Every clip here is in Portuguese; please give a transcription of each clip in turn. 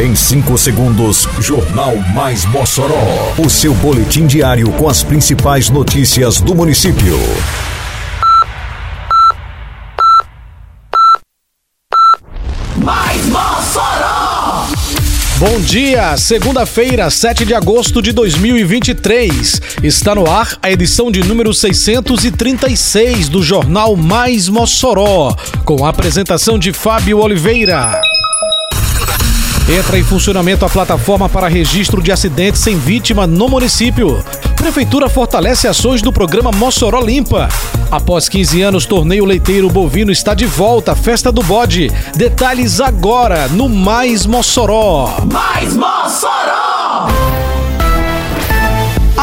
Em 5 segundos, Jornal Mais Mossoró. O seu boletim diário com as principais notícias do município. Mais Mossoró! Bom dia, segunda-feira, 7 de agosto de 2023. Está no ar a edição de número 636 do Jornal Mais Mossoró, com a apresentação de Fábio Oliveira. Entra em funcionamento a plataforma para registro de acidentes sem vítima no município. Prefeitura fortalece ações do programa Mossoró Limpa. Após 15 anos, torneio leiteiro bovino está de volta, festa do bode. Detalhes agora no Mais Mossoró. Mais Mossoró!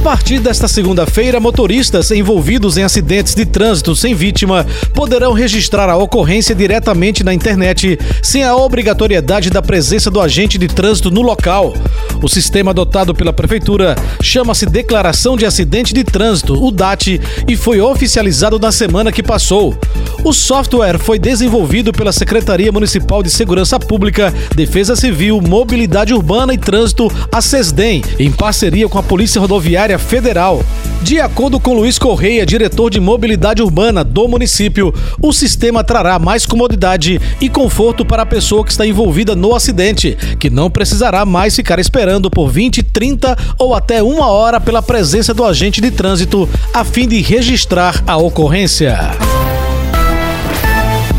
Partir desta segunda-feira, motoristas envolvidos em acidentes de trânsito sem vítima poderão registrar a ocorrência diretamente na internet, sem a obrigatoriedade da presença do agente de trânsito no local. O sistema adotado pela Prefeitura chama-se Declaração de Acidente de Trânsito, o DAT, e foi oficializado na semana que passou. O software foi desenvolvido pela Secretaria Municipal de Segurança Pública, Defesa Civil, Mobilidade Urbana e Trânsito, a SESDEM, em parceria com a Polícia Rodoviária Federal. De acordo com Luiz Correia, diretor de mobilidade urbana do município, o sistema trará mais comodidade e conforto para a pessoa que está envolvida no acidente, que não precisará mais ficar esperando por 20, 30 ou até uma hora pela presença do agente de trânsito a fim de registrar a ocorrência.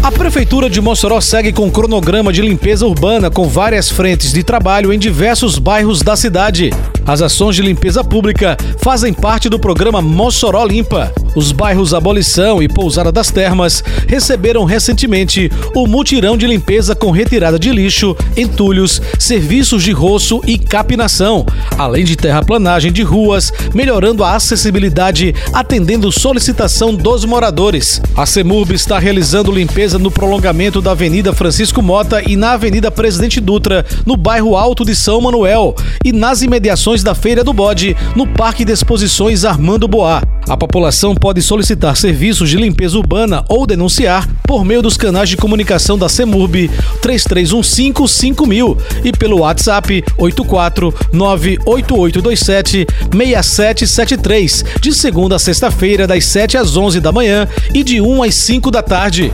A Prefeitura de Mossoró segue com um cronograma de limpeza urbana com várias frentes de trabalho em diversos bairros da cidade. As ações de limpeza pública fazem parte do programa Mossoró Limpa. Os bairros Abolição e Pousada das Termas receberam recentemente o mutirão de limpeza com retirada de lixo, entulhos, serviços de roço e capinação, além de terraplanagem de ruas, melhorando a acessibilidade, atendendo solicitação dos moradores. A CEMURB está realizando limpeza no prolongamento da Avenida Francisco Mota e na Avenida Presidente Dutra, no bairro Alto de São Manuel, e nas imediações da Feira do Bode, no Parque de Exposições Armando Boá. A população pode solicitar serviços de limpeza urbana ou denunciar por meio dos canais de comunicação da CEMURB 33155000 e pelo WhatsApp 84988276773, de segunda a sexta-feira, das 7 às 11 da manhã e de 1 às 5 da tarde.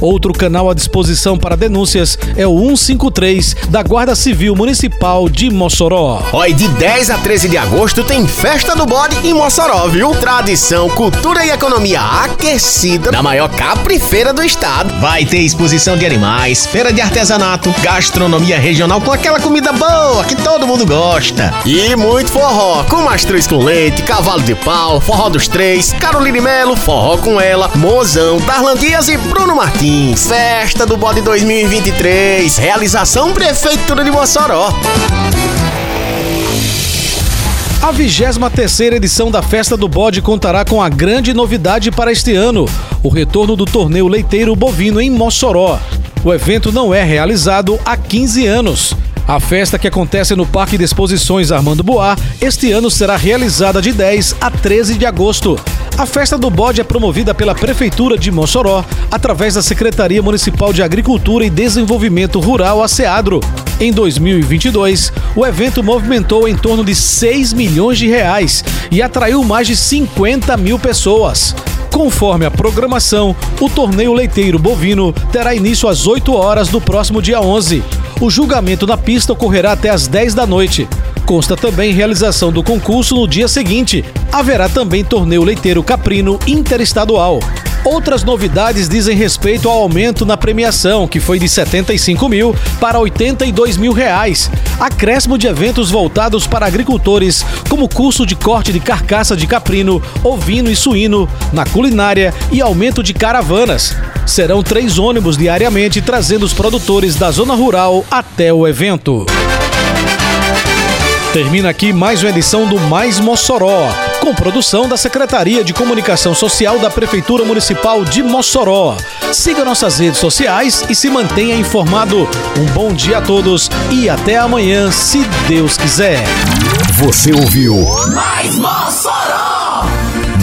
Outro canal à disposição para denúncias é o 153 da Guarda Civil Municipal de Mossoró. Oi, de 10 a 13 de agosto tem Festa do Bode em Mossoró, viu? Tradição, cultura e economia aquecida na maior caprifeira do estado. Vai ter exposição de animais, feira de artesanato, gastronomia regional com aquela comida boa que todo mundo gosta. E muito forró, com mastruz com leite, cavalo de pau, forró dos três, Caroline Melo, forró com ela, Mozão, Darlan Dias e Bruno Martins. Festa do Bode 2023. Realização Prefeitura de Mossoró. A 23 edição da Festa do Bode contará com a grande novidade para este ano: o retorno do torneio leiteiro bovino em Mossoró. O evento não é realizado há 15 anos. A festa que acontece no Parque de Exposições Armando Boá este ano será realizada de 10 a 13 de agosto. A festa do bode é promovida pela Prefeitura de Mossoró através da Secretaria Municipal de Agricultura e Desenvolvimento Rural, a SEADRO. Em 2022, o evento movimentou em torno de 6 milhões de reais e atraiu mais de 50 mil pessoas. Conforme a programação, o torneio leiteiro bovino terá início às 8 horas do próximo dia 11. O julgamento na pista ocorrerá até às 10 da noite. Consta também realização do concurso no dia seguinte. Haverá também torneio leiteiro caprino interestadual. Outras novidades dizem respeito ao aumento na premiação, que foi de 75 mil para 82 mil reais. Acréscimo de eventos voltados para agricultores, como curso de corte de carcaça de caprino, ovino e suíno, na culinária e aumento de caravanas. Serão três ônibus diariamente trazendo os produtores da zona rural até o evento. Termina aqui mais uma edição do Mais Mossoró, com produção da Secretaria de Comunicação Social da Prefeitura Municipal de Mossoró. Siga nossas redes sociais e se mantenha informado. Um bom dia a todos e até amanhã, se Deus quiser. Você ouviu Mais Mossoró!